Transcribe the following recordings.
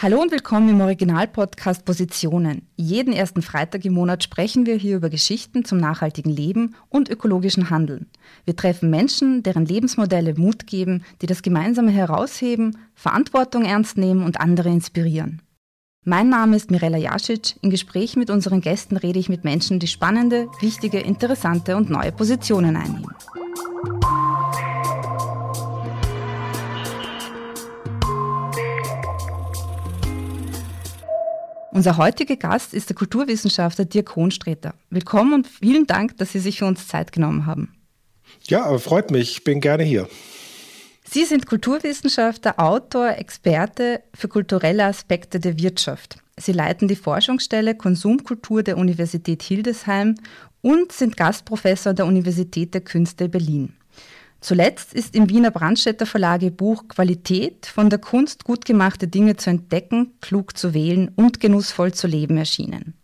Hallo und willkommen im Originalpodcast Positionen. Jeden ersten Freitag im Monat sprechen wir hier über Geschichten zum nachhaltigen Leben und ökologischen Handeln. Wir treffen Menschen, deren Lebensmodelle Mut geben, die das Gemeinsame herausheben, Verantwortung ernst nehmen und andere inspirieren. Mein Name ist Mirella Jasic. In Gesprächen mit unseren Gästen rede ich mit Menschen, die spannende, wichtige, interessante und neue Positionen einnehmen. Unser heutiger Gast ist der Kulturwissenschaftler Dirk Hohnstreter. Willkommen und vielen Dank, dass Sie sich für uns Zeit genommen haben. Ja, freut mich. Ich bin gerne hier. Sie sind Kulturwissenschaftler, Autor, Experte für kulturelle Aspekte der Wirtschaft. Sie leiten die Forschungsstelle Konsumkultur der Universität Hildesheim und sind Gastprofessor der Universität der Künste Berlin. Zuletzt ist im Wiener Brandstätter Verlag ihr Buch Qualität von der Kunst gut gemachte Dinge zu entdecken, klug zu wählen und genussvoll zu leben erschienen.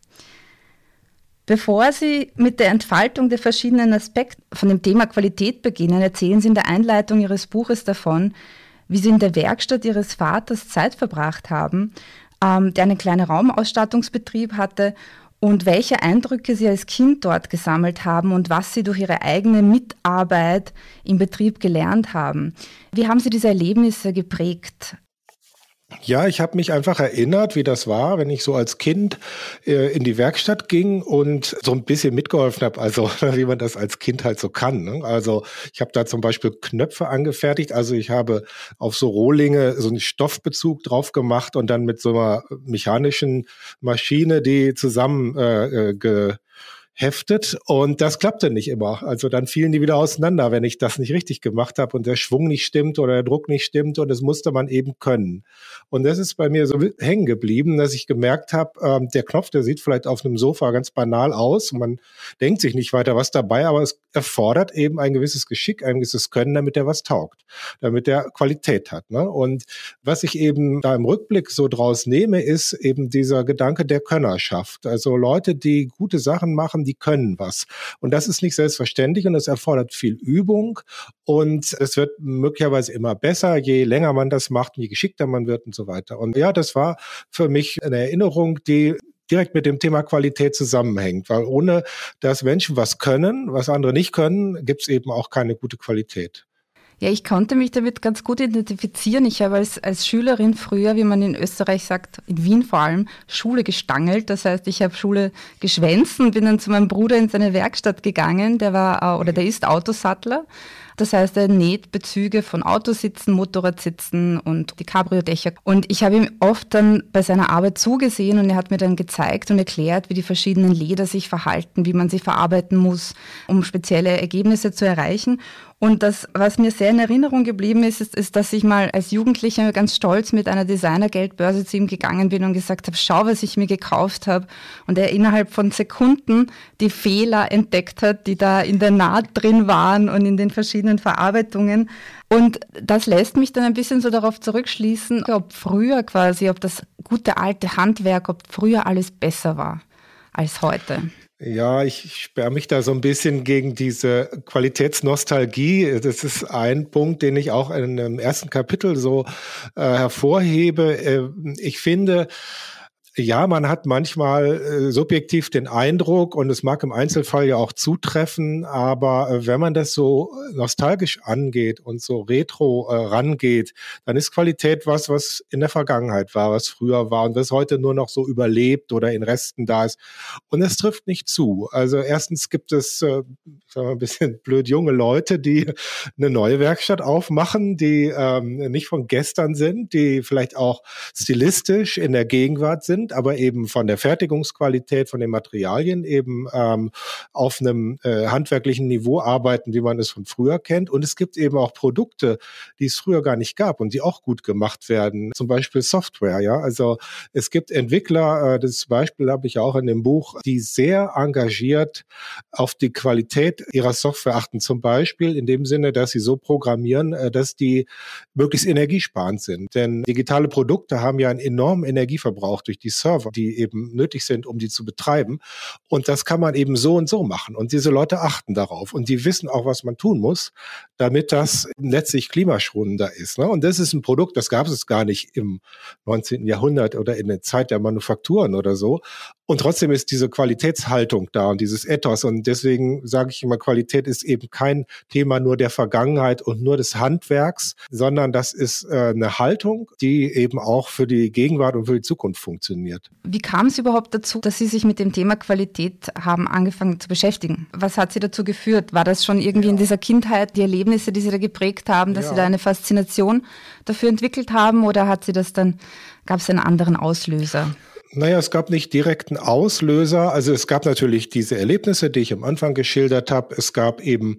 Bevor Sie mit der Entfaltung der verschiedenen Aspekte von dem Thema Qualität beginnen, erzählen Sie in der Einleitung Ihres Buches davon, wie Sie in der Werkstatt Ihres Vaters Zeit verbracht haben, ähm, der einen kleinen Raumausstattungsbetrieb hatte und welche Eindrücke Sie als Kind dort gesammelt haben und was Sie durch Ihre eigene Mitarbeit im Betrieb gelernt haben. Wie haben Sie diese Erlebnisse geprägt? Ja, ich habe mich einfach erinnert, wie das war, wenn ich so als Kind äh, in die Werkstatt ging und so ein bisschen mitgeholfen habe, also wie man das als Kind halt so kann. Ne? Also ich habe da zum Beispiel Knöpfe angefertigt, also ich habe auf so Rohlinge so einen Stoffbezug drauf gemacht und dann mit so einer mechanischen Maschine die zusammen äh, äh ge heftet und das klappte nicht immer. Also dann fielen die wieder auseinander, wenn ich das nicht richtig gemacht habe und der Schwung nicht stimmt oder der Druck nicht stimmt und das musste man eben können. Und das ist bei mir so hängen geblieben, dass ich gemerkt habe, ähm, der Knopf, der sieht vielleicht auf einem Sofa ganz banal aus und man denkt sich nicht weiter was dabei, aber es erfordert eben ein gewisses Geschick, ein gewisses Können, damit er was taugt, damit er Qualität hat. Ne? Und was ich eben da im Rückblick so draus nehme, ist eben dieser Gedanke der Könnerschaft. Also Leute, die gute Sachen machen, die können was. Und das ist nicht selbstverständlich und es erfordert viel Übung und es wird möglicherweise immer besser, je länger man das macht, je geschickter man wird und so weiter. Und ja, das war für mich eine Erinnerung, die direkt mit dem Thema Qualität zusammenhängt, weil ohne dass Menschen was können, was andere nicht können, gibt es eben auch keine gute Qualität. Ja, ich konnte mich damit ganz gut identifizieren. Ich habe als, als Schülerin früher, wie man in Österreich sagt, in Wien vor allem, Schule gestangelt. Das heißt, ich habe Schule geschwänzt und bin dann zu meinem Bruder in seine Werkstatt gegangen. Der war, oder der ist Autosattler. Das heißt, er näht Bezüge von Autositzen, Motorradsitzen und die Cabrio-Dächer. Und ich habe ihm oft dann bei seiner Arbeit zugesehen und er hat mir dann gezeigt und erklärt, wie die verschiedenen Leder sich verhalten, wie man sie verarbeiten muss, um spezielle Ergebnisse zu erreichen. Und das, was mir sehr in Erinnerung geblieben ist, ist, ist, dass ich mal als Jugendlicher ganz stolz mit einer Designergeldbörse zu ihm gegangen bin und gesagt habe, schau, was ich mir gekauft habe. Und er innerhalb von Sekunden die Fehler entdeckt hat, die da in der Naht drin waren und in den verschiedenen Verarbeitungen. Und das lässt mich dann ein bisschen so darauf zurückschließen, ob früher quasi, ob das gute alte Handwerk, ob früher alles besser war als heute. Ja, ich sperre mich da so ein bisschen gegen diese Qualitätsnostalgie. Das ist ein Punkt, den ich auch in dem ersten Kapitel so äh, hervorhebe. Äh, ich finde, ja, man hat manchmal äh, subjektiv den Eindruck, und es mag im Einzelfall ja auch zutreffen, aber äh, wenn man das so nostalgisch angeht und so retro äh, rangeht, dann ist Qualität was, was in der Vergangenheit war, was früher war und was heute nur noch so überlebt oder in Resten da ist. Und es trifft nicht zu. Also erstens gibt es, äh, sagen wir ein bisschen blöd, junge Leute, die eine neue Werkstatt aufmachen, die ähm, nicht von gestern sind, die vielleicht auch stilistisch in der Gegenwart sind aber eben von der Fertigungsqualität, von den Materialien eben ähm, auf einem äh, handwerklichen Niveau arbeiten, wie man es von früher kennt. Und es gibt eben auch Produkte, die es früher gar nicht gab und die auch gut gemacht werden. Zum Beispiel Software, ja. Also es gibt Entwickler, äh, das Beispiel habe ich auch in dem Buch, die sehr engagiert auf die Qualität ihrer Software achten. Zum Beispiel in dem Sinne, dass sie so programmieren, äh, dass die möglichst energiesparend sind. Denn digitale Produkte haben ja einen enormen Energieverbrauch durch die Server, die eben nötig sind, um die zu betreiben. Und das kann man eben so und so machen. Und diese Leute achten darauf und die wissen auch, was man tun muss, damit das letztlich klimaschonender ist. Ne? Und das ist ein Produkt, das gab es gar nicht im 19. Jahrhundert oder in der Zeit der Manufakturen oder so. Und trotzdem ist diese Qualitätshaltung da und dieses Ethos. Und deswegen sage ich immer, Qualität ist eben kein Thema nur der Vergangenheit und nur des Handwerks, sondern das ist äh, eine Haltung, die eben auch für die Gegenwart und für die Zukunft funktioniert. Wie kam es überhaupt dazu, dass Sie sich mit dem Thema Qualität haben angefangen zu beschäftigen? Was hat Sie dazu geführt? War das schon irgendwie ja. in dieser Kindheit die Erlebnisse, die Sie da geprägt haben, dass ja. Sie da eine Faszination dafür entwickelt haben oder hat Sie das dann, gab es einen anderen Auslöser? Naja, es gab nicht direkten Auslöser. Also es gab natürlich diese Erlebnisse, die ich am Anfang geschildert habe. Es gab eben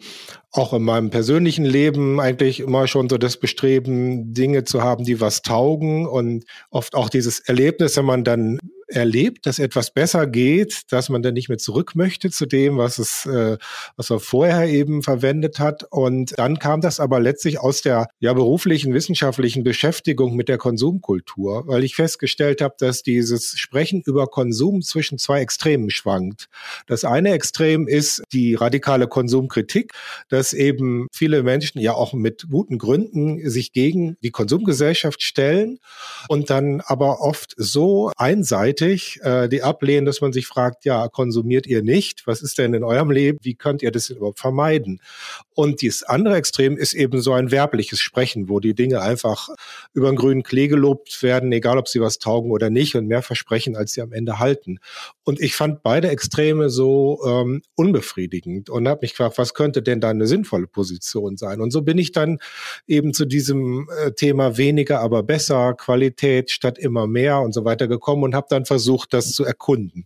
auch in meinem persönlichen Leben eigentlich immer schon so das Bestreben, Dinge zu haben, die was taugen und oft auch dieses Erlebnis, wenn man dann erlebt, dass etwas besser geht, dass man dann nicht mehr zurück möchte zu dem, was es, äh, was er vorher eben verwendet hat. Und dann kam das aber letztlich aus der ja beruflichen, wissenschaftlichen Beschäftigung mit der Konsumkultur, weil ich festgestellt habe, dass dieses Sprechen über Konsum zwischen zwei Extremen schwankt. Das eine Extrem ist die radikale Konsumkritik, dass eben viele Menschen ja auch mit guten Gründen sich gegen die Konsumgesellschaft stellen und dann aber oft so einseitig äh, die ablehnen, dass man sich fragt, ja, konsumiert ihr nicht? Was ist denn in eurem Leben? Wie könnt ihr das überhaupt vermeiden? Und dieses andere Extrem ist eben so ein werbliches Sprechen, wo die Dinge einfach über den grünen Klee gelobt werden, egal ob sie was taugen oder nicht und mehr versprechen, als sie am Ende halten. Und ich fand beide Extreme so ähm, unbefriedigend und habe mich gefragt, was könnte denn da eine sinnvolle Position sein? Und so bin ich dann eben zu diesem äh, Thema weniger, aber besser, Qualität statt immer mehr und so weiter gekommen und habe dann versucht, das zu erkunden.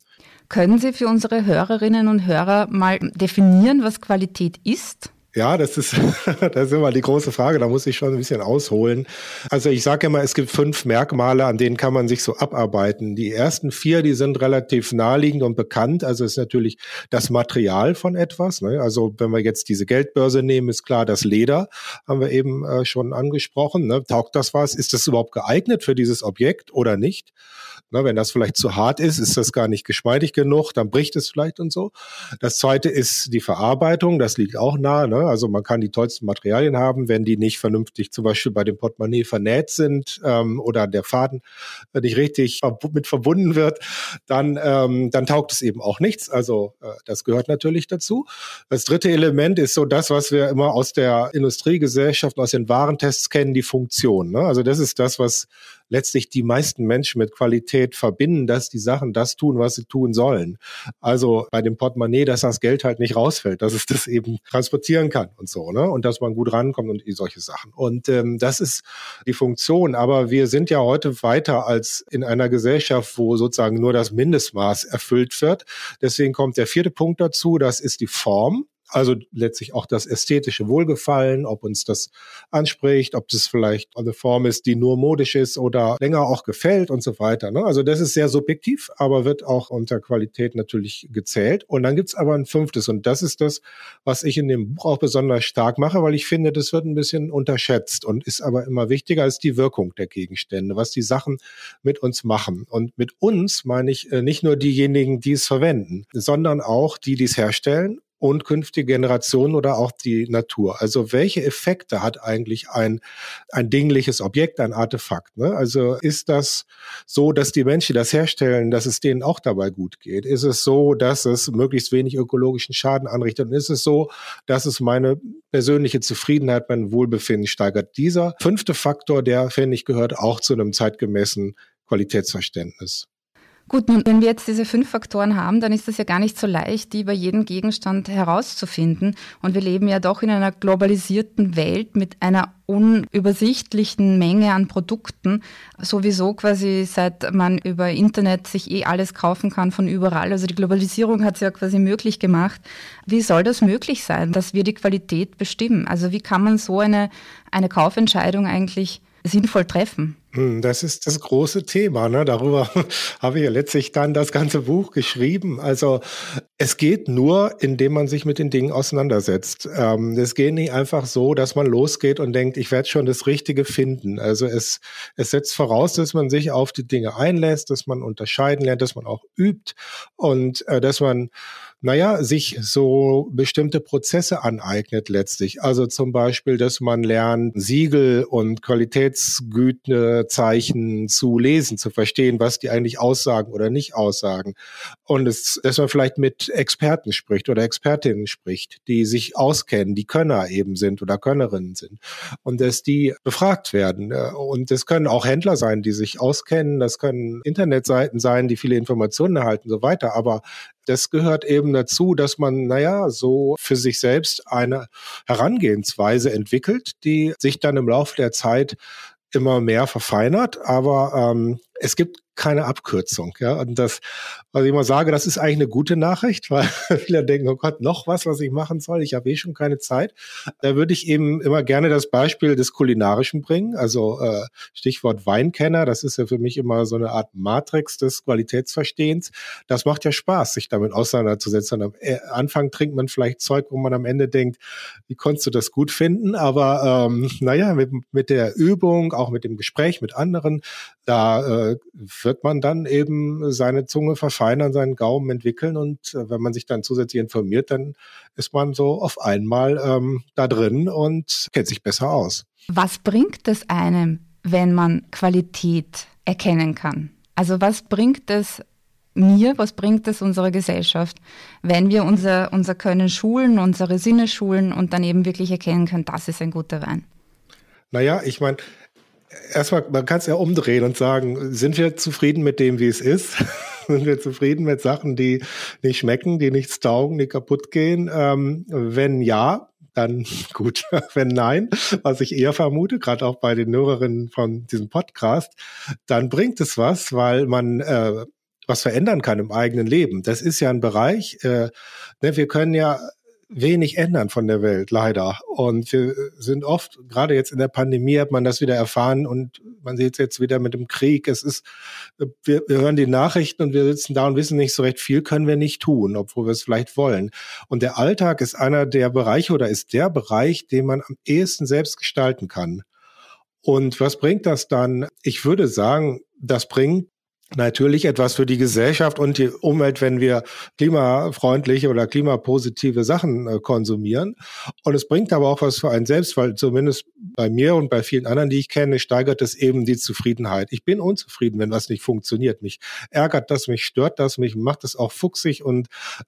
Können Sie für unsere Hörerinnen und Hörer mal definieren, was Qualität ist? Ja, das ist, das ist immer die große Frage. Da muss ich schon ein bisschen ausholen. Also ich sage immer, es gibt fünf Merkmale, an denen kann man sich so abarbeiten. Die ersten vier, die sind relativ naheliegend und bekannt. Also ist natürlich das Material von etwas. Ne? Also wenn wir jetzt diese Geldbörse nehmen, ist klar, das Leder haben wir eben äh, schon angesprochen. Ne? Taugt das was? Ist das überhaupt geeignet für dieses Objekt oder nicht? Ne, wenn das vielleicht zu hart ist, ist das gar nicht geschmeidig genug, dann bricht es vielleicht und so. Das zweite ist die Verarbeitung, das liegt auch nahe. Ne? Also man kann die tollsten Materialien haben, wenn die nicht vernünftig zum Beispiel bei dem Portemonnaie vernäht sind ähm, oder der Faden nicht richtig mit verbunden wird, dann, ähm, dann taugt es eben auch nichts. Also äh, das gehört natürlich dazu. Das dritte Element ist so das, was wir immer aus der Industriegesellschaft, aus den Warentests kennen, die Funktion. Ne? Also das ist das, was letztlich die meisten Menschen mit Qualität verbinden, dass die Sachen das tun, was sie tun sollen. Also bei dem Portemonnaie, dass das Geld halt nicht rausfällt, dass es das eben transportieren kann und so, ne? Und dass man gut rankommt und solche Sachen. Und ähm, das ist die Funktion. Aber wir sind ja heute weiter als in einer Gesellschaft, wo sozusagen nur das Mindestmaß erfüllt wird. Deswegen kommt der vierte Punkt dazu, das ist die Form. Also letztlich auch das ästhetische Wohlgefallen, ob uns das anspricht, ob das vielleicht eine Form ist, die nur modisch ist oder länger auch gefällt und so weiter. Ne? Also das ist sehr subjektiv, aber wird auch unter Qualität natürlich gezählt. Und dann gibt's aber ein fünftes und das ist das, was ich in dem Buch auch besonders stark mache, weil ich finde, das wird ein bisschen unterschätzt und ist aber immer wichtiger als die Wirkung der Gegenstände, was die Sachen mit uns machen. Und mit uns meine ich äh, nicht nur diejenigen, die es verwenden, sondern auch die, die es herstellen und künftige Generationen oder auch die Natur. Also welche Effekte hat eigentlich ein, ein dingliches Objekt, ein Artefakt? Ne? Also ist das so, dass die Menschen, das herstellen, dass es denen auch dabei gut geht? Ist es so, dass es möglichst wenig ökologischen Schaden anrichtet? Und ist es so, dass es meine persönliche Zufriedenheit, mein Wohlbefinden steigert? Dieser fünfte Faktor, der, finde ich, gehört auch zu einem zeitgemäßen Qualitätsverständnis. Gut, nun, wenn wir jetzt diese fünf Faktoren haben, dann ist es ja gar nicht so leicht, die bei jedem Gegenstand herauszufinden. Und wir leben ja doch in einer globalisierten Welt mit einer unübersichtlichen Menge an Produkten. Sowieso quasi seit man über Internet sich eh alles kaufen kann von überall. Also die Globalisierung hat es ja quasi möglich gemacht. Wie soll das möglich sein, dass wir die Qualität bestimmen? Also wie kann man so eine, eine Kaufentscheidung eigentlich sinnvoll treffen? Hm, das ist das große Thema. Ne? Darüber habe ich ja letztlich dann das ganze Buch geschrieben. Also es geht nur, indem man sich mit den Dingen auseinandersetzt. Ähm, es geht nicht einfach so, dass man losgeht und denkt, ich werde schon das Richtige finden. Also es, es setzt voraus, dass man sich auf die Dinge einlässt, dass man unterscheiden lernt, dass man auch übt und äh, dass man naja, sich so bestimmte Prozesse aneignet letztlich. Also zum Beispiel, dass man lernt, Siegel und Qualitätsgütezeichen zu lesen, zu verstehen, was die eigentlich aussagen oder nicht aussagen. Und es, dass man vielleicht mit Experten spricht oder Expertinnen spricht, die sich auskennen, die Könner eben sind oder Könnerinnen sind. Und dass die befragt werden. Und es können auch Händler sein, die sich auskennen. Das können Internetseiten sein, die viele Informationen erhalten und so weiter. Aber das gehört eben dazu, dass man, naja, so für sich selbst eine Herangehensweise entwickelt, die sich dann im Laufe der Zeit immer mehr verfeinert. Aber ähm, es gibt keine Abkürzung. Ja, und das, was ich immer sage, das ist eigentlich eine gute Nachricht, weil viele denken, oh Gott, noch was, was ich machen soll. Ich habe eh schon keine Zeit. Da würde ich eben immer gerne das Beispiel des Kulinarischen bringen. Also äh, Stichwort Weinkenner, das ist ja für mich immer so eine Art Matrix des Qualitätsverstehens. Das macht ja Spaß, sich damit auseinanderzusetzen. Am äh, Anfang trinkt man vielleicht Zeug, wo man am Ende denkt, wie konntest du das gut finden? Aber ähm, naja, mit, mit der Übung, auch mit dem Gespräch mit anderen, da äh, wird man dann eben seine Zunge verfeinern, seinen Gaumen entwickeln und äh, wenn man sich dann zusätzlich informiert, dann ist man so auf einmal ähm, da drin und kennt sich besser aus. Was bringt es einem, wenn man Qualität erkennen kann? Also was bringt es mir, was bringt es unserer Gesellschaft, wenn wir unser, unser Können schulen, unsere Sinne schulen und dann eben wirklich erkennen können, das ist ein guter Wein? Naja, ich meine, erstmal, man kann es ja umdrehen und sagen, sind wir zufrieden mit dem, wie es ist? sind wir zufrieden mit Sachen, die nicht schmecken, die nichts taugen, die kaputt gehen? Ähm, wenn ja, dann gut. Wenn nein, was ich eher vermute, gerade auch bei den Hörerinnen von diesem Podcast, dann bringt es was, weil man äh, was verändern kann im eigenen Leben. Das ist ja ein Bereich, äh, ne, wir können ja wenig ändern von der Welt, leider. Und wir sind oft, gerade jetzt in der Pandemie hat man das wieder erfahren und man sieht es jetzt wieder mit dem Krieg. Es ist, wir, wir hören die Nachrichten und wir sitzen da und wissen nicht so recht viel können wir nicht tun, obwohl wir es vielleicht wollen. Und der Alltag ist einer der Bereiche oder ist der Bereich, den man am ehesten selbst gestalten kann. Und was bringt das dann? Ich würde sagen, das bringt natürlich etwas für die Gesellschaft und die Umwelt, wenn wir klimafreundliche oder klimapositive Sachen äh, konsumieren. Und es bringt aber auch was für einen selbst, weil zumindest bei mir und bei vielen anderen, die ich kenne, steigert es eben die Zufriedenheit. Ich bin unzufrieden, wenn was nicht funktioniert. Mich ärgert das, mich stört das, mich macht es auch fuchsig und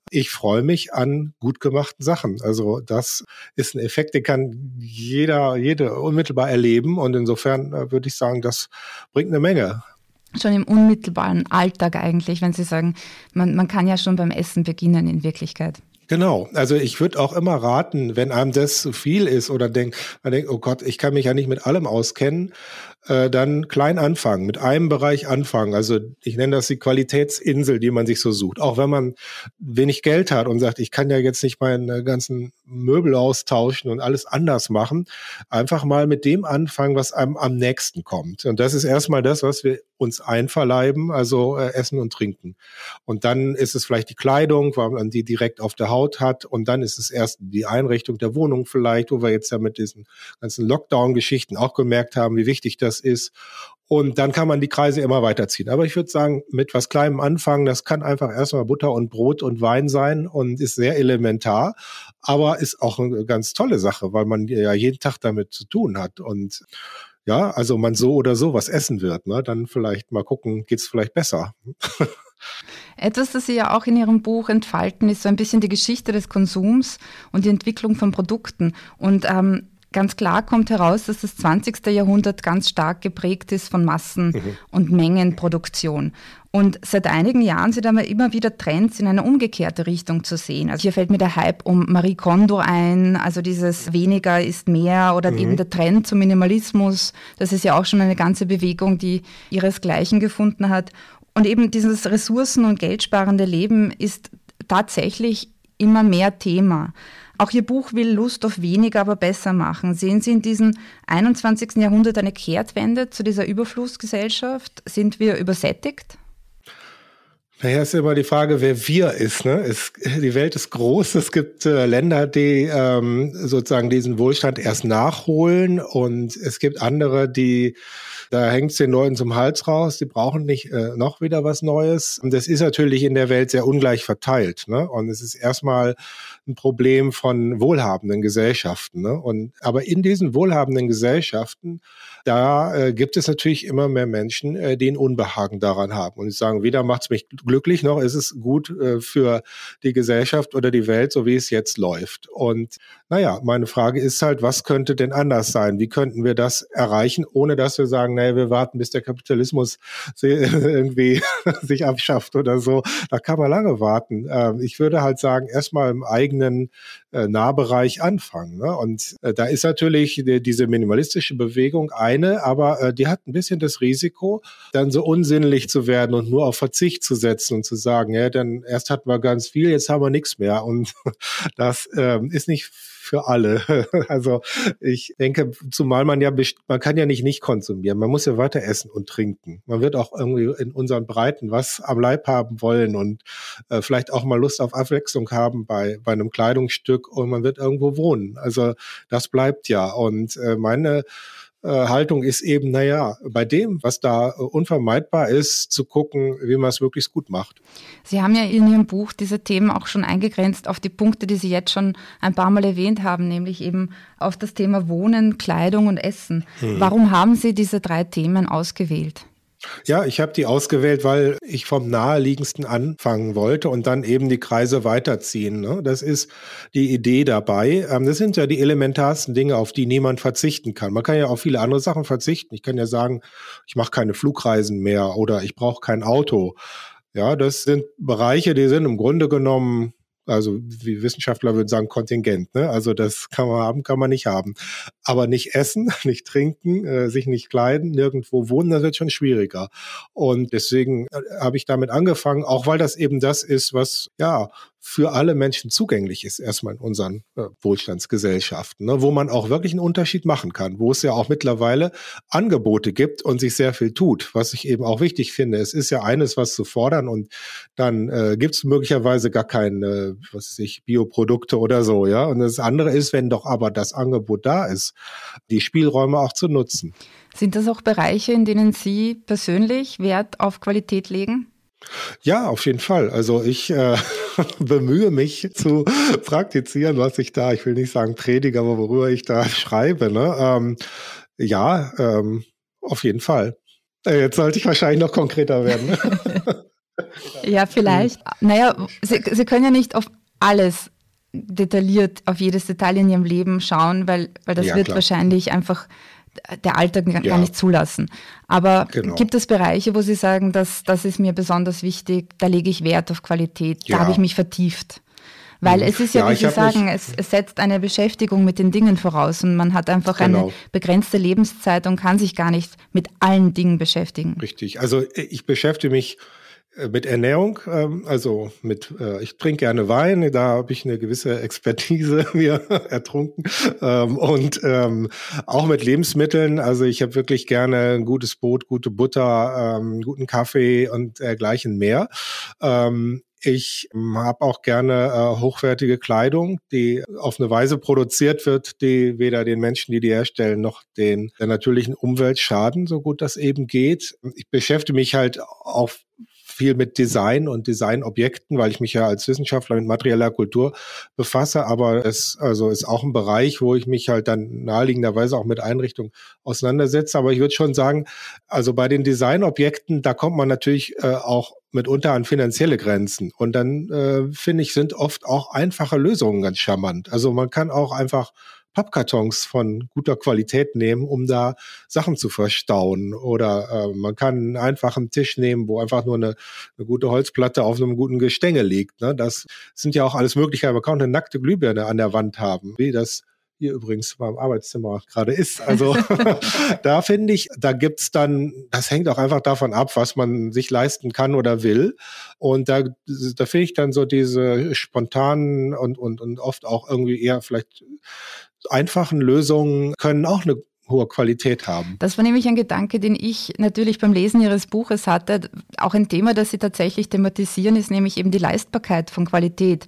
ich freue mich an gut gemachten Sachen. Also das ist ein Effekt, den kann jeder, jede unmittelbar erleben und insofern äh, würde ich sagen, das bringt eine Menge schon im unmittelbaren Alltag eigentlich, wenn Sie sagen, man, man kann ja schon beim Essen beginnen in Wirklichkeit. Genau. Also ich würde auch immer raten, wenn einem das zu viel ist oder denkt, man denkt, oh Gott, ich kann mich ja nicht mit allem auskennen, äh, dann klein anfangen, mit einem Bereich anfangen. Also ich nenne das die Qualitätsinsel, die man sich so sucht. Auch wenn man wenig Geld hat und sagt, ich kann ja jetzt nicht meine ganzen Möbel austauschen und alles anders machen, einfach mal mit dem anfangen, was einem am nächsten kommt. Und das ist erstmal das, was wir uns einverleiben, also äh, Essen und Trinken. Und dann ist es vielleicht die Kleidung, weil man die direkt auf der Haut hat. Und dann ist es erst die Einrichtung der Wohnung vielleicht, wo wir jetzt ja mit diesen ganzen Lockdown-Geschichten auch gemerkt haben, wie wichtig das ist. Und dann kann man die Kreise immer weiterziehen. Aber ich würde sagen, mit was Kleinem anfangen, das kann einfach erstmal Butter und Brot und Wein sein und ist sehr elementar, aber ist auch eine ganz tolle Sache, weil man ja jeden Tag damit zu tun hat. Und ja, also man so oder so was essen wird, ne? dann vielleicht mal gucken, geht's vielleicht besser. Etwas, das Sie ja auch in Ihrem Buch entfalten, ist so ein bisschen die Geschichte des Konsums und die Entwicklung von Produkten. Und ähm, Ganz klar kommt heraus, dass das 20. Jahrhundert ganz stark geprägt ist von Massen- mhm. und Mengenproduktion. Und seit einigen Jahren sind aber immer wieder Trends in eine umgekehrte Richtung zu sehen. Also hier fällt mir der Hype um Marie Kondo ein, also dieses weniger ist mehr oder mhm. eben der Trend zum Minimalismus. Das ist ja auch schon eine ganze Bewegung, die ihresgleichen gefunden hat. Und eben dieses ressourcen- und geldsparende Leben ist tatsächlich immer mehr Thema. Auch Ihr Buch will Lust auf weniger, aber besser machen. Sehen Sie in diesem 21. Jahrhundert eine Kehrtwende zu dieser Überflussgesellschaft? Sind wir übersättigt? Naja, ist immer die Frage, wer wir ist. Ne? Es, die Welt ist groß. Es gibt äh, Länder, die ähm, sozusagen diesen Wohlstand erst nachholen und es gibt andere, die da hängt es den Leuten zum Hals raus. Die brauchen nicht äh, noch wieder was Neues. Und das ist natürlich in der Welt sehr ungleich verteilt. Ne? Und es ist erstmal ein Problem von wohlhabenden Gesellschaften. Ne? Und aber in diesen wohlhabenden Gesellschaften, da äh, gibt es natürlich immer mehr Menschen, äh, die ein Unbehagen daran haben und die sagen, weder macht es mich glücklich, noch ist es gut äh, für die Gesellschaft oder die Welt, so wie es jetzt läuft. Und naja, meine Frage ist halt, was könnte denn anders sein? Wie könnten wir das erreichen, ohne dass wir sagen, naja, wir warten, bis der Kapitalismus irgendwie sich abschafft oder so. Da kann man lange warten. Ähm, ich würde halt sagen, erstmal im eigenen äh, Nahbereich anfangen. Ne? Und äh, da ist natürlich diese minimalistische Bewegung eine, aber äh, die hat ein bisschen das Risiko, dann so unsinnlich zu werden und nur auf Verzicht zu setzen und zu sagen, ja, dann erst hatten wir ganz viel, jetzt haben wir nichts mehr. Und das ähm, ist nicht für alle. Also ich denke, zumal man ja, man kann ja nicht nicht konsumieren. Man muss ja weiter essen und trinken. Man wird auch irgendwie in unseren Breiten was am Leib haben wollen und äh, vielleicht auch mal Lust auf Abwechslung haben bei, bei einem Kleidungsstück und man wird irgendwo wohnen. Also das bleibt ja. Und äh, meine Haltung ist eben, naja, bei dem, was da äh, unvermeidbar ist, zu gucken, wie man es möglichst gut macht. Sie haben ja in Ihrem Buch diese Themen auch schon eingegrenzt auf die Punkte, die Sie jetzt schon ein paar Mal erwähnt haben, nämlich eben auf das Thema Wohnen, Kleidung und Essen. Hm. Warum haben Sie diese drei Themen ausgewählt? Ja, ich habe die ausgewählt, weil ich vom naheliegendsten anfangen wollte und dann eben die Kreise weiterziehen. Ne? Das ist die Idee dabei. Ähm, das sind ja die elementarsten Dinge, auf die niemand verzichten kann. Man kann ja auf viele andere Sachen verzichten. Ich kann ja sagen, ich mache keine Flugreisen mehr oder ich brauche kein Auto. Ja, das sind Bereiche, die sind im Grunde genommen also wie Wissenschaftler würden sagen, Kontingent. Ne? Also das kann man haben, kann man nicht haben. Aber nicht essen, nicht trinken, äh, sich nicht kleiden, nirgendwo wohnen, das wird schon schwieriger. Und deswegen äh, habe ich damit angefangen, auch weil das eben das ist, was ja für alle Menschen zugänglich ist, erstmal in unseren äh, Wohlstandsgesellschaften, ne, wo man auch wirklich einen Unterschied machen kann, wo es ja auch mittlerweile Angebote gibt und sich sehr viel tut, was ich eben auch wichtig finde. Es ist ja eines, was zu fordern und dann äh, gibt es möglicherweise gar keine, was weiß ich, Bioprodukte oder so, ja. Und das andere ist, wenn doch aber das Angebot da ist, die Spielräume auch zu nutzen. Sind das auch Bereiche, in denen Sie persönlich Wert auf Qualität legen? Ja, auf jeden Fall. Also ich äh, bemühe mich zu praktizieren, was ich da, ich will nicht sagen predige, aber worüber ich da schreibe. Ne? Ähm, ja, ähm, auf jeden Fall. Äh, jetzt sollte ich wahrscheinlich noch konkreter werden. ja, vielleicht. Naja, Sie, Sie können ja nicht auf alles detailliert, auf jedes Detail in Ihrem Leben schauen, weil, weil das ja, wird klar. wahrscheinlich einfach der Alltag gar ja. nicht zulassen. Aber genau. gibt es Bereiche, wo Sie sagen, dass das ist mir besonders wichtig, da lege ich Wert auf Qualität, ja. da habe ich mich vertieft? Weil mhm. es ist ja, ja wie Sie sagen, es, es, setzt eine Beschäftigung mit den Dingen voraus und man hat einfach genau. eine begrenzte Lebenszeit und kann sich gar nicht mit allen Dingen beschäftigen. Richtig. Also ich beschäftige mich äh, mit Ernährung, ähm, also mit, äh, ich trinke gerne Wein, da habe ich eine gewisse Expertise mir ertrunken ähm, und ähm, auch mit Lebensmitteln, also ich habe wirklich gerne ein gutes Brot, gute Butter, ähm, guten Kaffee und dergleichen mehr. Ähm, ich habe auch gerne äh, hochwertige Kleidung, die auf eine Weise produziert wird, die weder den Menschen, die die herstellen, noch den der natürlichen Umwelt schaden, so gut das eben geht. Ich beschäftige mich halt auch viel mit Design und Designobjekten, weil ich mich ja als Wissenschaftler mit materieller Kultur befasse, aber es also ist auch ein Bereich, wo ich mich halt dann naheliegenderweise auch mit Einrichtungen auseinandersetze. Aber ich würde schon sagen, also bei den Designobjekten, da kommt man natürlich äh, auch mitunter an finanzielle Grenzen. Und dann äh, finde ich, sind oft auch einfache Lösungen ganz charmant. Also man kann auch einfach Pappkartons von guter Qualität nehmen, um da Sachen zu verstauen. Oder äh, man kann einen einfachen Tisch nehmen, wo einfach nur eine, eine gute Holzplatte auf einem guten Gestänge liegt. Ne? Das sind ja auch alles Möglichkeiten. Man kann auch eine nackte Glühbirne an der Wand haben, wie das hier übrigens beim Arbeitszimmer gerade ist. Also da finde ich, da gibt's dann, das hängt auch einfach davon ab, was man sich leisten kann oder will. Und da, da finde ich dann so diese spontanen und, und, und oft auch irgendwie eher vielleicht einfachen Lösungen können auch eine hohe Qualität haben. Das war nämlich ein Gedanke, den ich natürlich beim Lesen Ihres Buches hatte. Auch ein Thema, das Sie tatsächlich thematisieren, ist nämlich eben die Leistbarkeit von Qualität.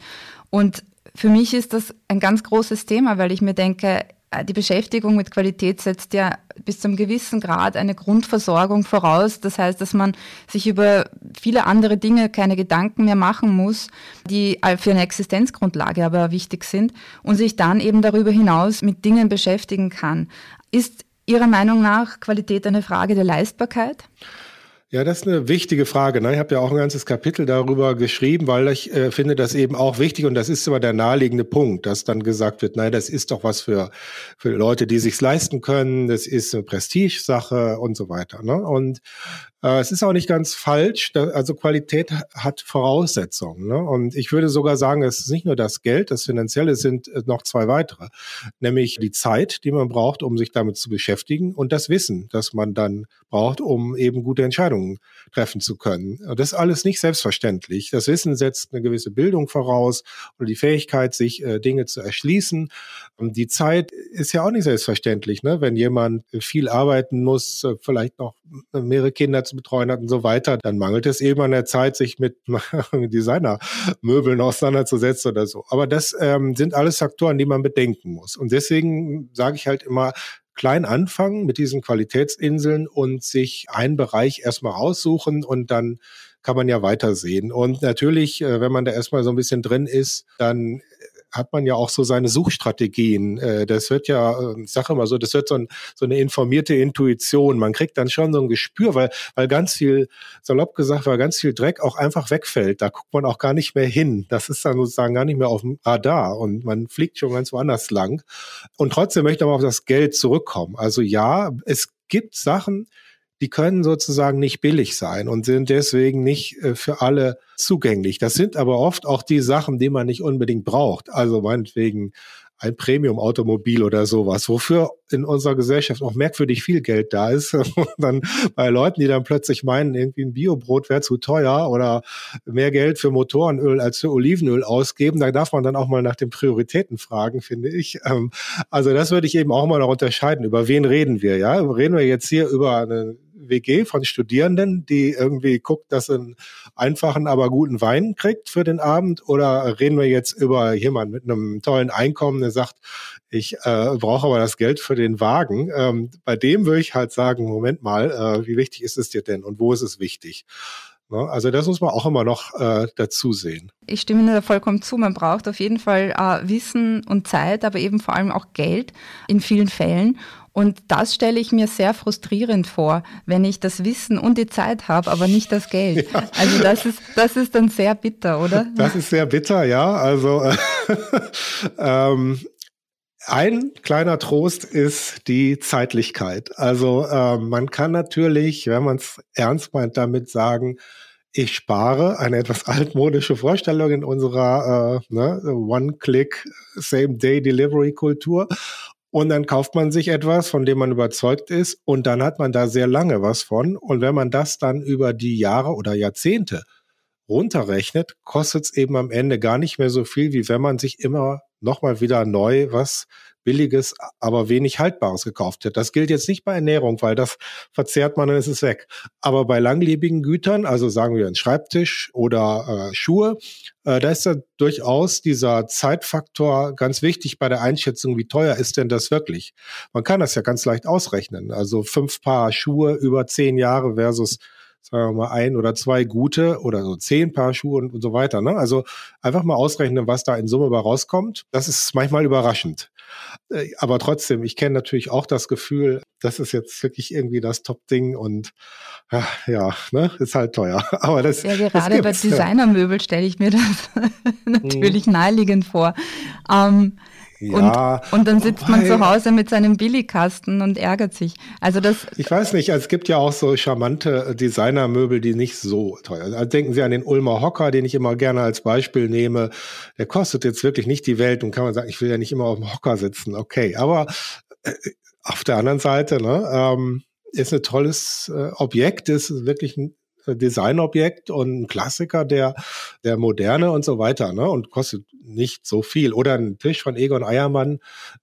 Und für mich ist das ein ganz großes Thema, weil ich mir denke, die Beschäftigung mit Qualität setzt ja bis zum gewissen Grad eine Grundversorgung voraus. Das heißt, dass man sich über viele andere Dinge keine Gedanken mehr machen muss, die für eine Existenzgrundlage aber wichtig sind und sich dann eben darüber hinaus mit Dingen beschäftigen kann. Ist Ihrer Meinung nach Qualität eine Frage der Leistbarkeit? Ja, das ist eine wichtige Frage. Ne? Ich habe ja auch ein ganzes Kapitel darüber geschrieben, weil ich äh, finde das eben auch wichtig und das ist immer der naheliegende Punkt, dass dann gesagt wird, nein, das ist doch was für, für Leute, die sich's leisten können, das ist eine Prestigesache und so weiter. Ne? Und es ist auch nicht ganz falsch. also Qualität hat Voraussetzungen. Ne? Und ich würde sogar sagen, es ist nicht nur das Geld, das Finanzielle sind äh, noch zwei weitere. Nämlich die Zeit, die man braucht, um sich damit zu beschäftigen und das Wissen, das man dann braucht, um eben gute Entscheidungen treffen zu können. Das ist alles nicht selbstverständlich. Das Wissen setzt eine gewisse Bildung voraus oder die Fähigkeit, sich äh, Dinge zu erschließen. Und die Zeit ist ja auch nicht selbstverständlich. Ne? Wenn jemand viel arbeiten muss, äh, vielleicht noch mehrere Kinder betreuen hat und so weiter, dann mangelt es eben an der Zeit, sich mit Designermöbeln auseinanderzusetzen oder so. Aber das ähm, sind alles Faktoren, die man bedenken muss. Und deswegen sage ich halt immer, klein anfangen mit diesen Qualitätsinseln und sich einen Bereich erstmal raussuchen und dann kann man ja weitersehen. Und natürlich, äh, wenn man da erstmal so ein bisschen drin ist, dann hat man ja auch so seine Suchstrategien. Äh, das wird ja, ähm, ich sage immer so, das wird so, ein, so eine informierte Intuition. Man kriegt dann schon so ein Gespür, weil, weil ganz viel, salopp gesagt, weil ganz viel Dreck auch einfach wegfällt. Da guckt man auch gar nicht mehr hin. Das ist dann sozusagen gar nicht mehr auf dem Radar und man fliegt schon ganz woanders lang. Und trotzdem möchte man auf das Geld zurückkommen. Also ja, es gibt Sachen, die können sozusagen nicht billig sein und sind deswegen nicht äh, für alle zugänglich. Das sind aber oft auch die Sachen, die man nicht unbedingt braucht. Also meinetwegen ein Premium-Automobil oder sowas, wofür in unserer Gesellschaft auch merkwürdig viel Geld da ist. Und dann bei Leuten, die dann plötzlich meinen, irgendwie ein Biobrot wäre zu teuer oder mehr Geld für Motorenöl als für Olivenöl ausgeben, da darf man dann auch mal nach den Prioritäten fragen, finde ich. Ähm, also das würde ich eben auch mal noch unterscheiden. Über wen reden wir? Ja, reden wir jetzt hier über eine WG von Studierenden, die irgendwie guckt, dass sie einen einfachen, aber guten Wein kriegt für den Abend? Oder reden wir jetzt über jemanden mit einem tollen Einkommen, der sagt, ich äh, brauche aber das Geld für den Wagen? Ähm, bei dem würde ich halt sagen, Moment mal, äh, wie wichtig ist es dir denn und wo ist es wichtig? Ne? Also das muss man auch immer noch äh, dazu sehen. Ich stimme da vollkommen zu. Man braucht auf jeden Fall äh, Wissen und Zeit, aber eben vor allem auch Geld in vielen Fällen. Und das stelle ich mir sehr frustrierend vor, wenn ich das Wissen und die Zeit habe, aber nicht das Geld. Ja. Also das ist, das ist dann sehr bitter, oder? Das ist sehr bitter, ja. Also ähm, ein kleiner Trost ist die Zeitlichkeit. Also äh, man kann natürlich, wenn man es ernst meint, damit sagen, ich spare eine etwas altmodische Vorstellung in unserer äh, ne, One-Click, Same-Day-Delivery-Kultur und dann kauft man sich etwas, von dem man überzeugt ist, und dann hat man da sehr lange was von. Und wenn man das dann über die Jahre oder Jahrzehnte runterrechnet, kostet es eben am Ende gar nicht mehr so viel, wie wenn man sich immer nochmal wieder neu was billiges, aber wenig haltbares gekauft hat. Das gilt jetzt nicht bei Ernährung, weil das verzehrt man, ist es weg. Aber bei langlebigen Gütern, also sagen wir ein Schreibtisch oder äh, Schuhe, äh, da ist ja durchaus dieser Zeitfaktor ganz wichtig bei der Einschätzung, wie teuer ist denn das wirklich? Man kann das ja ganz leicht ausrechnen. Also fünf Paar Schuhe über zehn Jahre versus sagen wir mal, ein oder zwei gute oder so zehn Paar Schuhe und, und so weiter. Ne? Also einfach mal ausrechnen, was da in Summe bei rauskommt. Das ist manchmal überraschend. Äh, aber trotzdem, ich kenne natürlich auch das Gefühl, das ist jetzt wirklich irgendwie das Top-Ding und ja, ne, ist halt teuer. Aber das Ja, gerade das bei Designermöbel stelle ich mir das natürlich mhm. naheliegend vor. Ähm, Ja, und, und dann sitzt man zu Hause mit seinem Billigkasten und ärgert sich. Also das. Ich weiß nicht, es gibt ja auch so charmante Designermöbel, die nicht so teuer sind. Also denken Sie an den Ulmer Hocker, den ich immer gerne als Beispiel nehme. Der kostet jetzt wirklich nicht die Welt und kann man sagen, ich will ja nicht immer auf dem Hocker sitzen. Okay, aber äh, auf der anderen Seite, ne, ähm, ist ein tolles äh, Objekt, ist wirklich ein Designobjekt und ein Klassiker der, der Moderne und so weiter, ne? Und kostet nicht so viel. Oder ein Tisch von Egon Eiermann,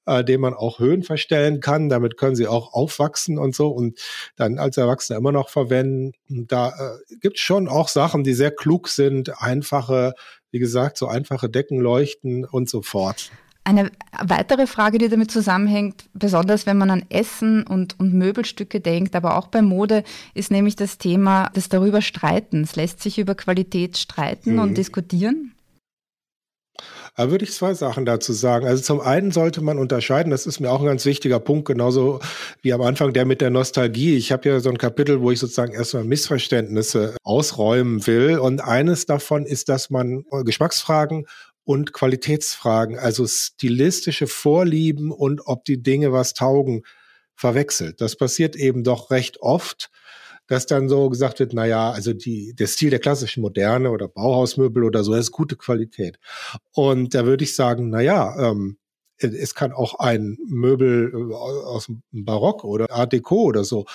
äh, den man auch Höhen verstellen kann. Damit können sie auch aufwachsen und so und dann als Erwachsene immer noch verwenden. Da äh, gibt es schon auch Sachen, die sehr klug sind, einfache, wie gesagt, so einfache Deckenleuchten und so fort. Eine weitere Frage, die damit zusammenhängt, besonders wenn man an Essen und, und Möbelstücke denkt, aber auch bei Mode, ist nämlich das Thema des darüber Streitens. Lässt sich über Qualität streiten mhm. und diskutieren? Da würde ich zwei Sachen dazu sagen. Also zum einen sollte man unterscheiden, das ist mir auch ein ganz wichtiger Punkt, genauso wie am Anfang der mit der Nostalgie. Ich habe ja so ein Kapitel, wo ich sozusagen erstmal Missverständnisse ausräumen will. Und eines davon ist, dass man Geschmacksfragen und Qualitätsfragen, also stilistische Vorlieben und ob die Dinge was taugen, verwechselt. Das passiert eben doch recht oft, dass dann so gesagt wird, na ja, also die, der Stil der klassischen Moderne oder Bauhausmöbel oder so, ist gute Qualität. Und da würde ich sagen, na ja, ähm, es kann auch ein Möbel äh, aus dem Barock oder Art Deco oder so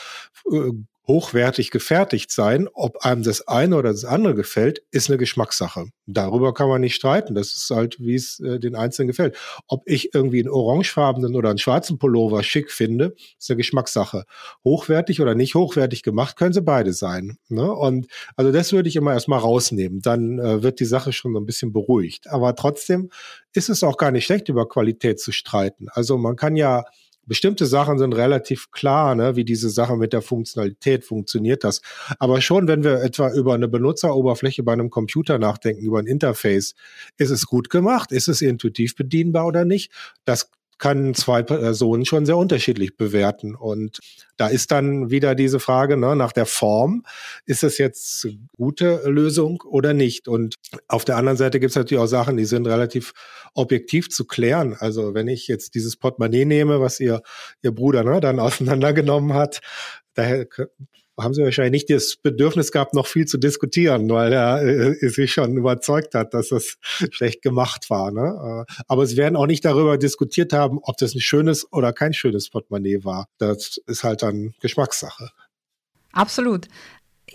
äh, hochwertig gefertigt sein. Ob einem das eine oder das andere gefällt, ist eine Geschmackssache. Darüber kann man nicht streiten. Das ist halt, wie es äh, den Einzelnen gefällt. Ob ich irgendwie einen orangefarbenen oder einen schwarzen Pullover schick finde, ist eine Geschmackssache. Hochwertig oder nicht hochwertig gemacht, können sie beide sein. Ne? Und also das würde ich immer erstmal rausnehmen. Dann äh, wird die Sache schon so ein bisschen beruhigt. Aber trotzdem ist es auch gar nicht schlecht, über Qualität zu streiten. Also man kann ja bestimmte Sachen sind relativ klar, ne, wie diese Sache mit der Funktionalität funktioniert das. Aber schon, wenn wir etwa über eine Benutzeroberfläche bei einem Computer nachdenken, über ein Interface, ist es gut gemacht? Ist es intuitiv bedienbar oder nicht? Das kann zwei Personen schon sehr unterschiedlich bewerten. Und da ist dann wieder diese Frage ne, nach der Form. Ist es jetzt gute Lösung oder nicht? Und auf der anderen Seite gibt es natürlich auch Sachen, die sind relativ objektiv zu klären. Also wenn ich jetzt dieses Portemonnaie nehme, was ihr, ihr Bruder ne, dann auseinandergenommen hat, daher haben sie wahrscheinlich nicht das Bedürfnis gehabt, noch viel zu diskutieren, weil er äh, sich schon überzeugt hat, dass das schlecht gemacht war. Ne? Äh, aber sie werden auch nicht darüber diskutiert haben, ob das ein schönes oder kein schönes Portemonnaie war. Das ist halt dann Geschmackssache. Absolut.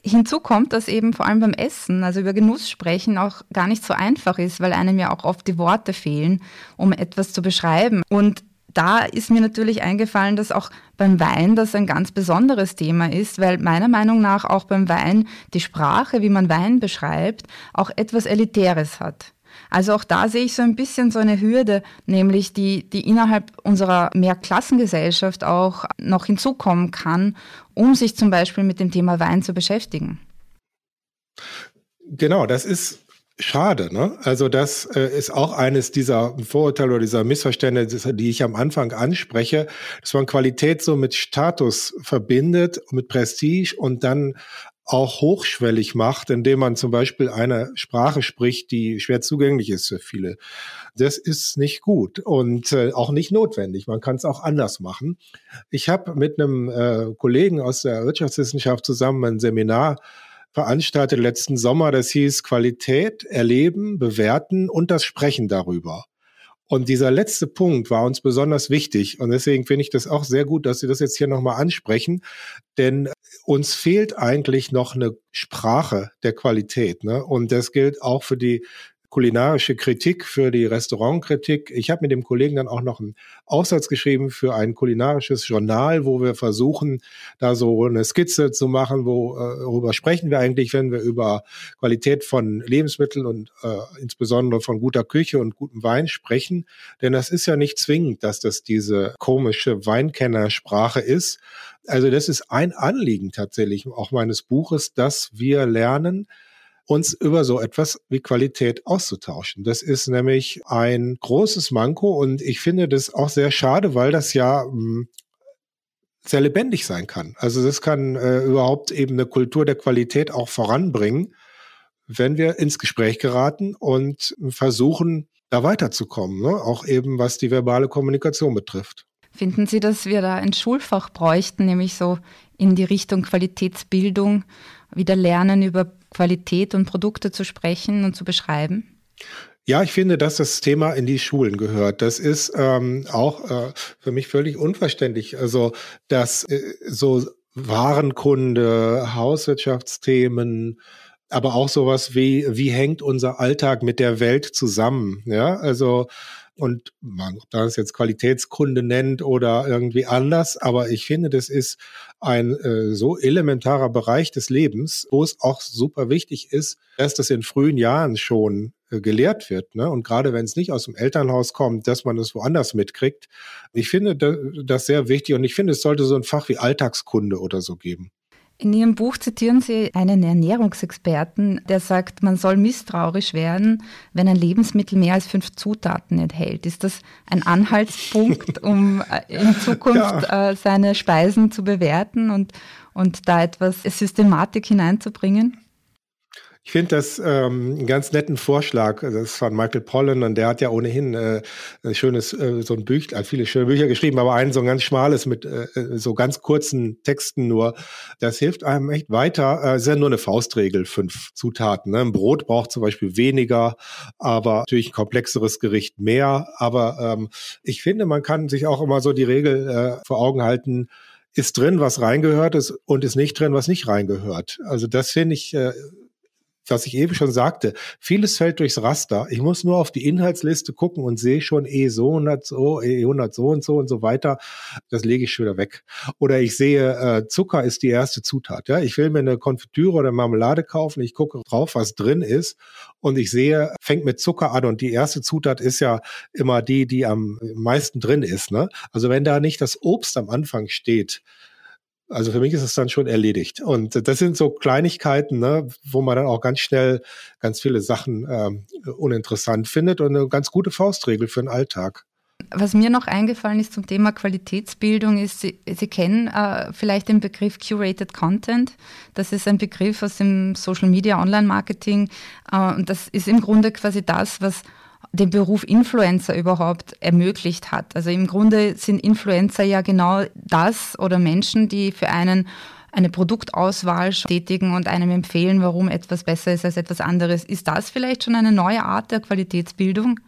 Hinzu kommt, dass eben vor allem beim Essen, also über Genuss sprechen, auch gar nicht so einfach ist, weil einem ja auch oft die Worte fehlen, um etwas zu beschreiben. Und da ist mir natürlich eingefallen, dass auch beim Wein das ein ganz besonderes Thema ist, weil meiner Meinung nach auch beim Wein die Sprache, wie man Wein beschreibt, auch etwas Elitäres hat. Also auch da sehe ich so ein bisschen so eine Hürde, nämlich die, die innerhalb unserer Mehrklassengesellschaft auch noch hinzukommen kann, um sich zum Beispiel mit dem Thema Wein zu beschäftigen. Genau, das ist schade. Ne? Also das äh, ist auch eines dieser Vorurteile oder dieser Missverständnisse, die ich am Anfang anspreche, dass man Qualität so mit Status verbindet, mit Prestige und dann auch hochschwellig macht, indem man zum Beispiel eine Sprache spricht, die schwer zugänglich ist für viele. Das ist nicht gut und äh, auch nicht notwendig. Man kann es auch anders machen. Ich habe mit einem äh, Kollegen aus der Wirtschaftswissenschaft zusammen ein Seminar veranstaltet letzten Sommer. Das hieß Qualität, Erleben, Bewerten und das Sprechen darüber. Und dieser letzte Punkt war uns besonders wichtig. Und deswegen finde ich das auch sehr gut, dass Sie das jetzt hier nochmal ansprechen. Denn uns fehlt eigentlich noch eine Sprache der Qualität. Ne? Und das gilt auch für die kulinarische Kritik, für die Restaurantkritik. Ich habe mit dem Kollegen dann auch noch einen Aufsatz geschrieben für ein kulinarisches Journal, wo wir versuchen, da so eine Skizze zu machen, äh, worüber sprechen wir eigentlich, wenn wir über Qualität von Lebensmitteln und äh, insbesondere von guter Küche und gutem Wein sprechen. Denn das ist ja nicht zwingend, dass das diese komische Weinkennersprache ist. Also das ist ein Anliegen tatsächlich auch meines Buches, dass wir lernen, uns über so etwas wie Qualität auszutauschen. Das ist nämlich ein großes Manko und ich finde das auch sehr schade, weil das ja hm, sehr lebendig sein kann. Also das kann äh, überhaupt eben eine Kultur der Qualität auch voranbringen, wenn wir ins Gespräch geraten und versuchen, da weiterzukommen, ne? auch eben was die verbale Kommunikation betrifft. Finden Sie, dass wir da ein Schulfach bräuchten, nämlich so in die Richtung Qualitätsbildung, wieder lernen, über Qualität und Produkte zu sprechen und zu beschreiben? Ja, ich finde, dass das Thema in die Schulen gehört. Das ist ähm, auch äh, für mich völlig unverständlich. Also, dass äh, so Warenkunde, Hauswirtschaftsthemen, aber auch sowas wie, wie hängt unser Alltag mit der Welt zusammen? Ja, also und man, ob das jetzt Qualitätskunde nennt oder irgendwie anders, aber ich finde, das ist ein äh, so elementarer Bereich des Lebens, wo es auch super wichtig ist, dass das in frühen Jahren schon äh, gelehrt wird. Ne? Und gerade wenn es nicht aus dem Elternhaus kommt, dass man es woanders mitkriegt. Ich finde das sehr wichtig und ich finde, es sollte so ein Fach wie Alltagskunde oder so geben. In Ihrem Buch zitieren Sie einen Ernährungsexperten, der sagt, man soll misstrauisch werden, wenn ein Lebensmittel mehr als fünf Zutaten enthält. Ist das ein Anhaltspunkt, um äh, in Zukunft ja. Äh, seine Speisen zu bewerten und, und da etwas Systematik hineinzubringen? Ich finde das ähm, einen ganz netten Vorschlag. Das ist von Michael Pollan und der hat ja ohnehin äh, ein schönes, äh, so ein Büchlein, viele schöne Bücher geschrieben, aber einen so ein ganz schmales mit äh, so ganz kurzen Texten nur. Das hilft einem echt weiter. Äh, ist ja nur eine Faustregel, fünf Zutaten. Ne? Ein Brot braucht zum Beispiel weniger, aber natürlich ein komplexeres Gericht mehr. Aber ähm, ich finde, man kann sich auch immer so die Regel äh, vor Augen halten, ist drin, was reingehört ist und ist nicht drin, was nicht reingehört. Also das finde ich äh, was ich eben schon sagte, vieles fällt durchs Raster. Ich muss nur auf die Inhaltsliste gucken und sehe schon E so 100 so, E 100 so und so und so weiter. Das lege ich schon wieder weg. Oder ich sehe, äh, Zucker ist die erste Zutat. Ja, ich will mir eine Konfitüre oder Marmelade kaufen. Ich gucke drauf, was drin ist und ich sehe, fängt mit Zucker an und die erste Zutat ist ja immer die, die am meisten drin ist. Ne? Also wenn da nicht das Obst am Anfang steht, also für mich ist es dann schon erledigt. Und das sind so Kleinigkeiten, ne, wo man dann auch ganz schnell ganz viele Sachen ähm, uninteressant findet und eine ganz gute Faustregel für den Alltag. Was mir noch eingefallen ist zum Thema Qualitätsbildung, ist, Sie, Sie kennen äh, vielleicht den Begriff Curated Content. Das ist ein Begriff aus dem Social Media Online Marketing. Äh, und das ist im Grunde quasi das, was den Beruf Influencer überhaupt ermöglicht hat. Also im Grunde sind Influencer ja genau das oder Menschen, die für einen eine Produktauswahl tätigen und einem empfehlen, warum etwas besser ist als etwas anderes. Ist das vielleicht schon eine neue Art der Qualitätsbildung?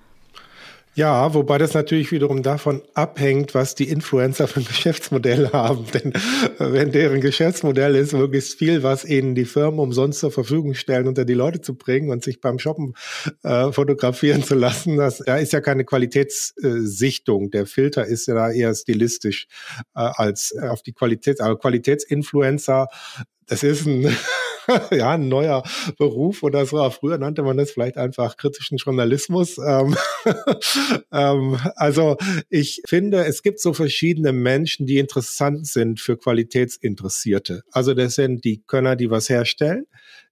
Ja, wobei das natürlich wiederum davon abhängt, was die Influencer für ein Geschäftsmodell haben. Denn wenn deren Geschäftsmodell ist, möglichst viel, was ihnen die Firmen umsonst zur Verfügung stellen, unter die Leute zu bringen und sich beim Shoppen äh, fotografieren zu lassen, das da ist ja keine Qualitätssichtung. Der Filter ist ja da eher stilistisch äh, als auf die Qualität. Aber Qualitätsinfluencer, das ist ein ja, ein neuer Beruf oder so. Früher nannte man das vielleicht einfach kritischen Journalismus. Ähm, ähm, also ich finde, es gibt so verschiedene Menschen, die interessant sind für Qualitätsinteressierte. Also das sind die Könner, die was herstellen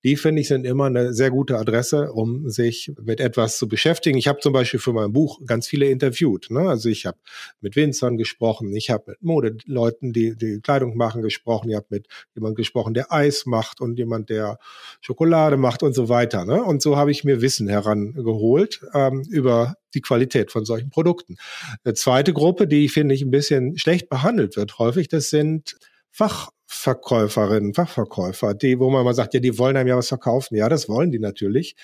die finde ich sind immer eine sehr gute Adresse, um sich mit etwas zu beschäftigen. Ich habe zum Beispiel für mein Buch ganz viele interviewt. Ne? Also ich habe mit Winzern gesprochen, ich habe mit Modeleuten, die die Kleidung machen, gesprochen, ich habe mit jemand gesprochen, der Eis macht und jemand, der Schokolade macht und so weiter. Ne? Und so habe ich mir Wissen herangeholt ähm, über die Qualität von solchen Produkten. Eine zweite Gruppe, die finde ich ein bisschen schlecht behandelt wird häufig, das sind Fachverkäuferinnen, Fachverkäufer, die, wo man mal sagt, ja, die wollen einem ja was verkaufen. Ja, das wollen die natürlich.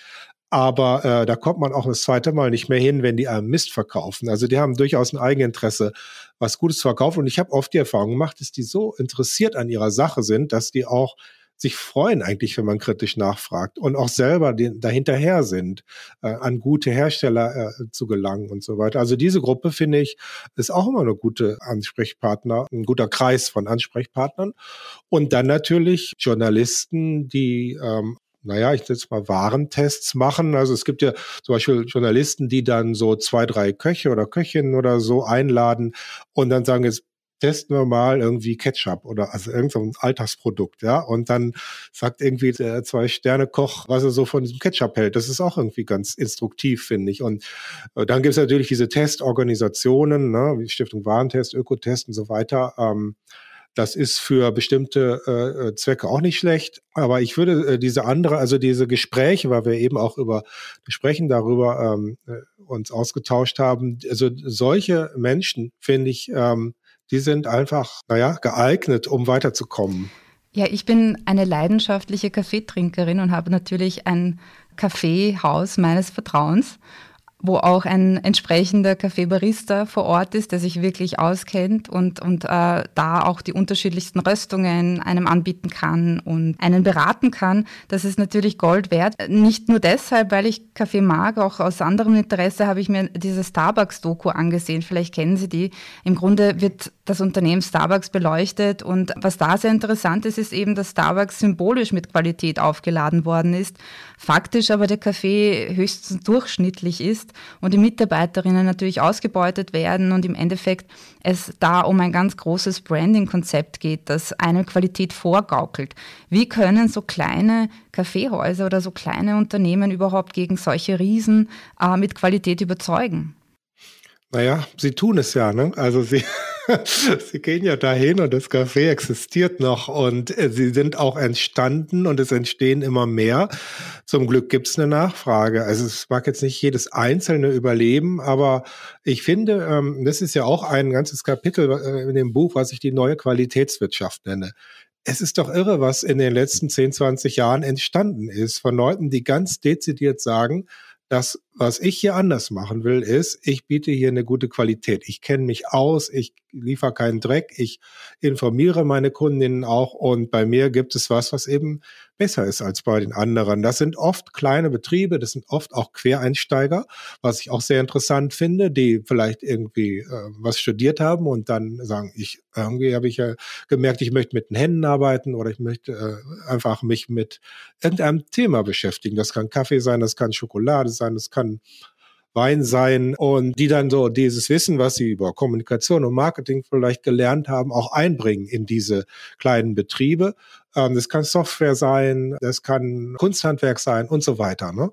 Aber äh, da kommt man auch das zweite Mal nicht mehr hin, wenn die einem Mist verkaufen. Also die haben durchaus ein Eigeninteresse, was Gutes zu verkaufen. Und ich habe oft die Erfahrung gemacht, dass die so interessiert an ihrer Sache sind, dass die auch sich freuen eigentlich, wenn man kritisch nachfragt und auch selber den, dahinterher sind, äh, an gute Hersteller äh, zu gelangen und so weiter. Also diese Gruppe, finde ich, ist auch immer eine gute Ansprechpartner, ein guter Kreis von Ansprechpartnern. Und dann natürlich Journalisten, die ähm, naja, ich jetzt mal Warentests machen. Also es gibt ja zum Beispiel Journalisten, die dann so zwei, drei Köche oder Köchinnen oder so einladen und dann sagen jetzt, testen wir mal irgendwie Ketchup oder also irgendein so Alltagsprodukt, ja. Und dann sagt irgendwie der Zwei-Sterne-Koch, was er so von diesem Ketchup hält. Das ist auch irgendwie ganz instruktiv, finde ich. Und äh, dann gibt es natürlich diese Testorganisationen, ne, wie Stiftung Warentest, Ökotest und so weiter. Ähm, Das ist für bestimmte äh, Zwecke auch nicht schlecht. Aber ich würde äh, diese andere, also diese Gespräche, weil wir eben auch über sprechen darüber ähm, äh, uns ausgetauscht haben. Also solche Menschen finde ich, ähm, die sind einfach, naja, geeignet, um weiterzukommen. Ja, ich bin eine leidenschaftliche Kaffeetrinkerin und habe natürlich ein Kaffeehaus meines Vertrauens wo auch ein entsprechender Kaffeebarista vor Ort ist, der sich wirklich auskennt und, und äh, da auch die unterschiedlichsten Röstungen einem anbieten kann und einen beraten kann. Das ist natürlich Gold wert. Nicht nur deshalb, weil ich Kaffee mag, auch aus anderem Interesse habe ich mir diese Starbucks-Doku angesehen. Vielleicht kennen Sie die. Im Grunde wird das Unternehmen Starbucks beleuchtet und was da sehr interessant ist, ist eben, dass Starbucks symbolisch mit Qualität aufgeladen worden ist, faktisch aber der Kaffee höchstens durchschnittlich ist und die Mitarbeiterinnen natürlich ausgebeutet werden und im Endeffekt es da um ein ganz großes Branding-Konzept geht, das eine Qualität vorgaukelt. Wie können so kleine Kaffeehäuser oder so kleine Unternehmen überhaupt gegen solche Riesen äh, mit Qualität überzeugen? Naja, sie tun es ja. Ne? Also sie, sie gehen ja dahin und das Café existiert noch und äh, sie sind auch entstanden und es entstehen immer mehr. Zum Glück gibt es eine Nachfrage. Also es mag jetzt nicht jedes einzelne überleben, aber ich finde, ähm, das ist ja auch ein ganzes Kapitel äh, in dem Buch, was ich die neue Qualitätswirtschaft nenne. Es ist doch irre, was in den letzten 10, 20 Jahren entstanden ist von Leuten, die ganz dezidiert sagen, das, was ich hier anders machen will, ist, ich biete hier eine gute Qualität. Ich kenne mich aus, ich liefere keinen Dreck, ich informiere meine Kundinnen auch und bei mir gibt es was, was eben besser ist als bei den anderen. Das sind oft kleine Betriebe, das sind oft auch Quereinsteiger, was ich auch sehr interessant finde, die vielleicht irgendwie äh, was studiert haben und dann sagen, ich irgendwie habe ich ja gemerkt, ich möchte mit den Händen arbeiten oder ich möchte äh, einfach mich mit irgendeinem Thema beschäftigen. Das kann Kaffee sein, das kann Schokolade sein, das kann Wein sein und die dann so dieses Wissen, was sie über Kommunikation und Marketing vielleicht gelernt haben, auch einbringen in diese kleinen Betriebe. Ähm, das kann Software sein, das kann Kunsthandwerk sein und so weiter. Ne?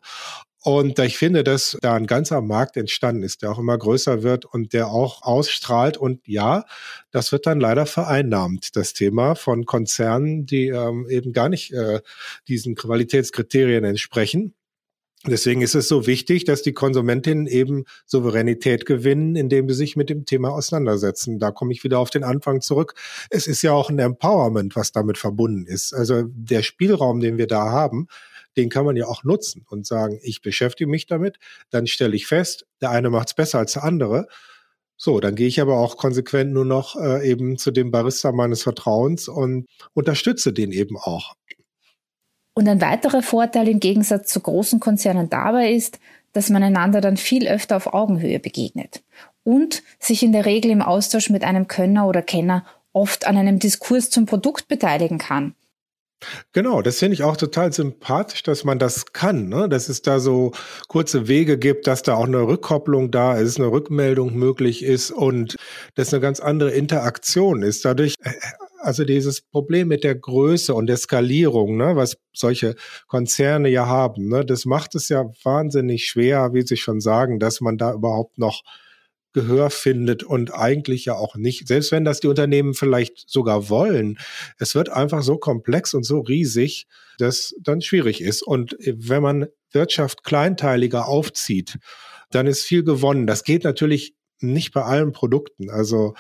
Und ich finde, dass da ein ganzer Markt entstanden ist, der auch immer größer wird und der auch ausstrahlt. Und ja, das wird dann leider vereinnahmt, das Thema von Konzernen, die ähm, eben gar nicht äh, diesen Qualitätskriterien entsprechen. Deswegen ist es so wichtig, dass die Konsumentinnen eben Souveränität gewinnen, indem sie sich mit dem Thema auseinandersetzen. Da komme ich wieder auf den Anfang zurück. Es ist ja auch ein Empowerment, was damit verbunden ist. Also der Spielraum, den wir da haben, den kann man ja auch nutzen und sagen, ich beschäftige mich damit, dann stelle ich fest, der eine macht es besser als der andere. So, dann gehe ich aber auch konsequent nur noch äh, eben zu dem Barista meines Vertrauens und unterstütze den eben auch. Und ein weiterer Vorteil im Gegensatz zu großen Konzernen dabei ist, dass man einander dann viel öfter auf Augenhöhe begegnet und sich in der Regel im Austausch mit einem Könner oder Kenner oft an einem Diskurs zum Produkt beteiligen kann. Genau, das finde ich auch total sympathisch, dass man das kann, ne? dass es da so kurze Wege gibt, dass da auch eine Rückkopplung da ist, eine Rückmeldung möglich ist und dass eine ganz andere Interaktion ist. Dadurch äh, also dieses Problem mit der Größe und der Skalierung, ne, was solche Konzerne ja haben, ne, das macht es ja wahnsinnig schwer, wie Sie schon sagen, dass man da überhaupt noch Gehör findet und eigentlich ja auch nicht, selbst wenn das die Unternehmen vielleicht sogar wollen, es wird einfach so komplex und so riesig, dass dann schwierig ist. Und wenn man Wirtschaft kleinteiliger aufzieht, dann ist viel gewonnen. Das geht natürlich nicht bei allen Produkten. Also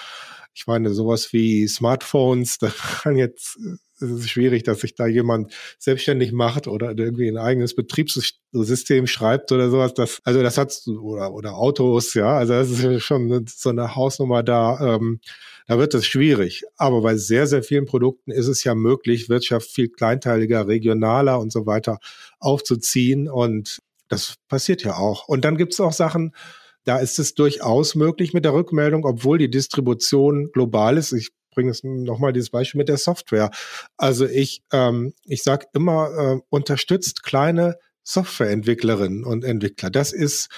ich meine, sowas wie Smartphones, da kann jetzt, es ist schwierig, dass sich da jemand selbstständig macht oder irgendwie ein eigenes Betriebssystem schreibt oder sowas. Das, also das hat, oder, oder Autos, ja, also das ist schon so eine Hausnummer da. Ähm, da wird es schwierig. Aber bei sehr, sehr vielen Produkten ist es ja möglich, Wirtschaft viel kleinteiliger, regionaler und so weiter aufzuziehen. Und das passiert ja auch. Und dann gibt es auch Sachen, da ist es durchaus möglich mit der Rückmeldung, obwohl die Distribution global ist. Ich bringe es nochmal dieses Beispiel mit der Software. Also ich, ähm, ich sage immer, äh, unterstützt kleine Softwareentwicklerinnen und Entwickler. Das ist,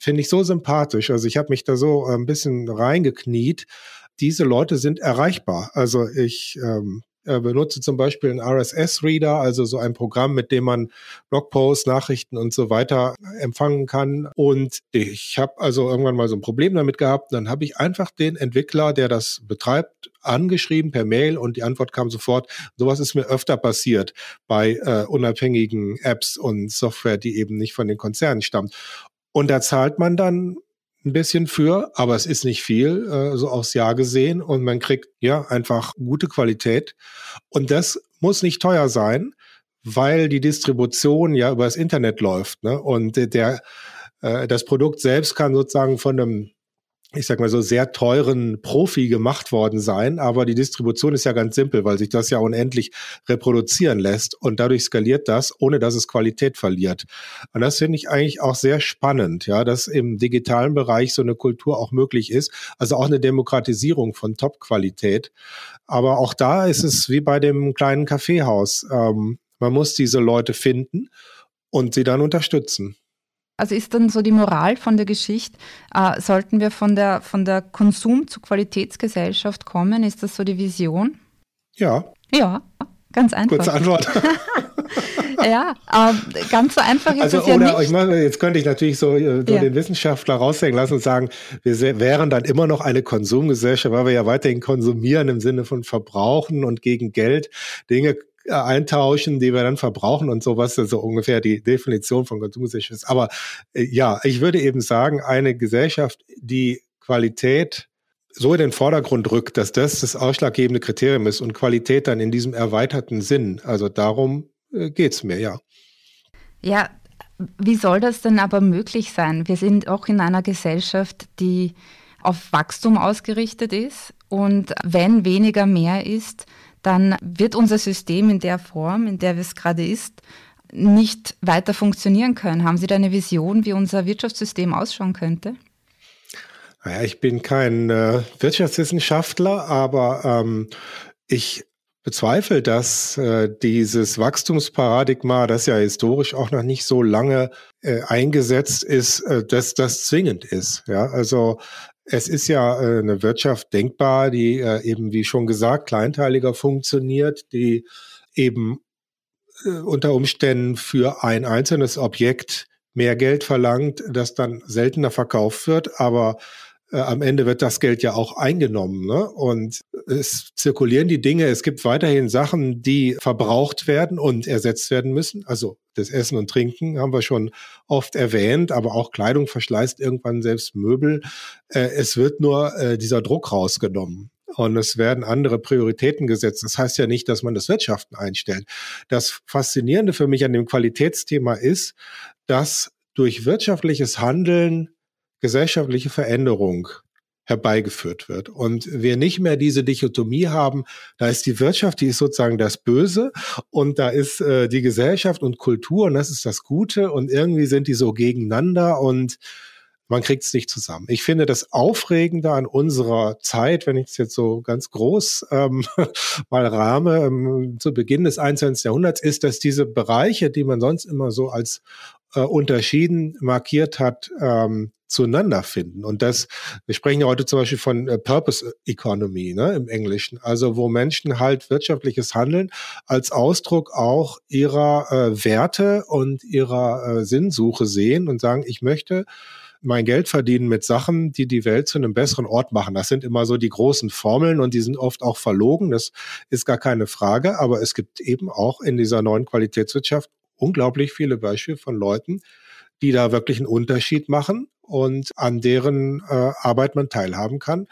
finde ich, so sympathisch. Also ich habe mich da so ein bisschen reingekniet. Diese Leute sind erreichbar. Also ich ähm, äh, benutze zum Beispiel einen RSS-Reader, also so ein Programm, mit dem man Blogposts, Nachrichten und so weiter empfangen kann. Und ich habe also irgendwann mal so ein Problem damit gehabt. Dann habe ich einfach den Entwickler, der das betreibt, angeschrieben per Mail und die Antwort kam sofort. Sowas ist mir öfter passiert bei äh, unabhängigen Apps und Software, die eben nicht von den Konzernen stammt. Und da zahlt man dann ein bisschen für, aber es ist nicht viel, äh, so aufs Jahr gesehen. Und man kriegt ja einfach gute Qualität. Und das muss nicht teuer sein, weil die Distribution ja über das Internet läuft. Ne? Und der, äh, das Produkt selbst kann sozusagen von einem ich sag mal so, sehr teuren Profi gemacht worden sein. Aber die Distribution ist ja ganz simpel, weil sich das ja unendlich reproduzieren lässt und dadurch skaliert das, ohne dass es Qualität verliert. Und das finde ich eigentlich auch sehr spannend, ja, dass im digitalen Bereich so eine Kultur auch möglich ist. Also auch eine Demokratisierung von Top-Qualität. Aber auch da ist es wie bei dem kleinen Kaffeehaus. Ähm, man muss diese Leute finden und sie dann unterstützen. Also ist dann so die Moral von der Geschichte, äh, sollten wir von der, von der Konsum- zu Qualitätsgesellschaft kommen? Ist das so die Vision? Ja. Ja, ganz einfach. Kurze Antwort. ja, äh, ganz so einfach ist also, es ja oder nicht. Ich meine, jetzt könnte ich natürlich so, äh, so ja. den Wissenschaftler raushängen lassen und sagen, wir wären dann immer noch eine Konsumgesellschaft, weil wir ja weiterhin konsumieren im Sinne von Verbrauchen und gegen Geld Dinge eintauschen, die wir dann verbrauchen und sowas, so also ungefähr die Definition von Konsumgesellschaft ist. Aber äh, ja, ich würde eben sagen, eine Gesellschaft, die Qualität so in den Vordergrund rückt, dass das das ausschlaggebende Kriterium ist und Qualität dann in diesem erweiterten Sinn. Also darum äh, geht's mir, ja. Ja, wie soll das denn aber möglich sein? Wir sind auch in einer Gesellschaft, die auf Wachstum ausgerichtet ist und wenn weniger mehr ist, dann wird unser System in der Form, in der es gerade ist, nicht weiter funktionieren können. Haben Sie da eine Vision, wie unser Wirtschaftssystem ausschauen könnte? Naja, ich bin kein äh, Wirtschaftswissenschaftler, aber ähm, ich bezweifle, dass äh, dieses Wachstumsparadigma, das ja historisch auch noch nicht so lange äh, eingesetzt ist, äh, dass das zwingend ist. Ja, also es ist ja äh, eine Wirtschaft denkbar, die äh, eben, wie schon gesagt, kleinteiliger funktioniert, die eben äh, unter Umständen für ein einzelnes Objekt mehr Geld verlangt, das dann seltener verkauft wird, aber äh, am Ende wird das Geld ja auch eingenommen. Ne? Und es zirkulieren die Dinge. Es gibt weiterhin Sachen, die verbraucht werden und ersetzt werden müssen. Also das Essen und Trinken haben wir schon oft erwähnt, aber auch Kleidung verschleißt irgendwann selbst Möbel. Äh, es wird nur äh, dieser Druck rausgenommen. Und es werden andere Prioritäten gesetzt. Das heißt ja nicht, dass man das Wirtschaften einstellt. Das Faszinierende für mich an dem Qualitätsthema ist, dass durch wirtschaftliches Handeln gesellschaftliche Veränderung herbeigeführt wird und wir nicht mehr diese Dichotomie haben, da ist die Wirtschaft, die ist sozusagen das Böse und da ist äh, die Gesellschaft und Kultur und das ist das Gute und irgendwie sind die so gegeneinander und man kriegt es nicht zusammen. Ich finde das Aufregende an unserer Zeit, wenn ich es jetzt so ganz groß ähm, mal rahme, ähm, zu Beginn des 21. Jahrhunderts, ist, dass diese Bereiche, die man sonst immer so als äh, unterschieden markiert hat, ähm, zueinander finden. Und das, wir sprechen ja heute zum Beispiel von äh, Purpose Economy ne, im Englischen, also wo Menschen halt wirtschaftliches Handeln als Ausdruck auch ihrer äh, Werte und ihrer äh, Sinnsuche sehen und sagen, ich möchte mein Geld verdienen mit Sachen, die die Welt zu einem besseren Ort machen. Das sind immer so die großen Formeln und die sind oft auch verlogen. Das ist gar keine Frage. Aber es gibt eben auch in dieser neuen Qualitätswirtschaft unglaublich viele Beispiele von Leuten, die da wirklich einen Unterschied machen und an deren äh, Arbeit man teilhaben kann.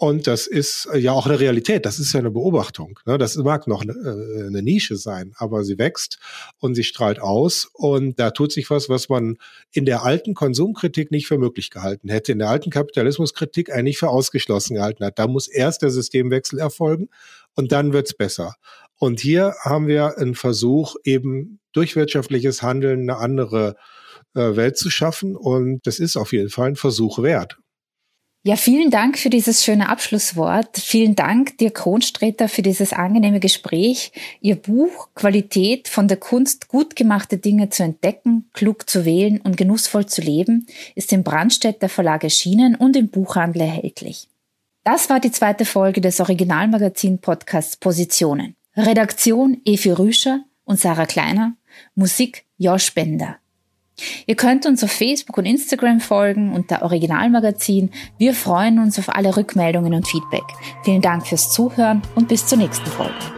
Und das ist äh, ja auch eine Realität, das ist ja eine Beobachtung. Ne? Das mag noch eine, äh, eine Nische sein, aber sie wächst und sie strahlt aus und da tut sich was, was man in der alten Konsumkritik nicht für möglich gehalten hätte, in der alten Kapitalismuskritik eigentlich für ausgeschlossen gehalten hat. Da muss erst der Systemwechsel erfolgen und dann wird's besser. Und hier haben wir einen Versuch, eben durch wirtschaftliches Handeln eine andere Welt zu schaffen. Und das ist auf jeden Fall ein Versuch wert. Ja, vielen Dank für dieses schöne Abschlusswort. Vielen Dank, dir Kronstreter, für dieses angenehme Gespräch. Ihr Buch Qualität von der Kunst, gut gemachte Dinge zu entdecken, klug zu wählen und genussvoll zu leben, ist im Brandstätter Verlag erschienen und im Buchhandel erhältlich. Das war die zweite Folge des Originalmagazin-Podcasts Positionen. Redaktion Evi Rüscher und Sarah Kleiner, Musik Josh Bender. Ihr könnt uns auf Facebook und Instagram folgen unter Originalmagazin. Wir freuen uns auf alle Rückmeldungen und Feedback. Vielen Dank fürs Zuhören und bis zur nächsten Folge.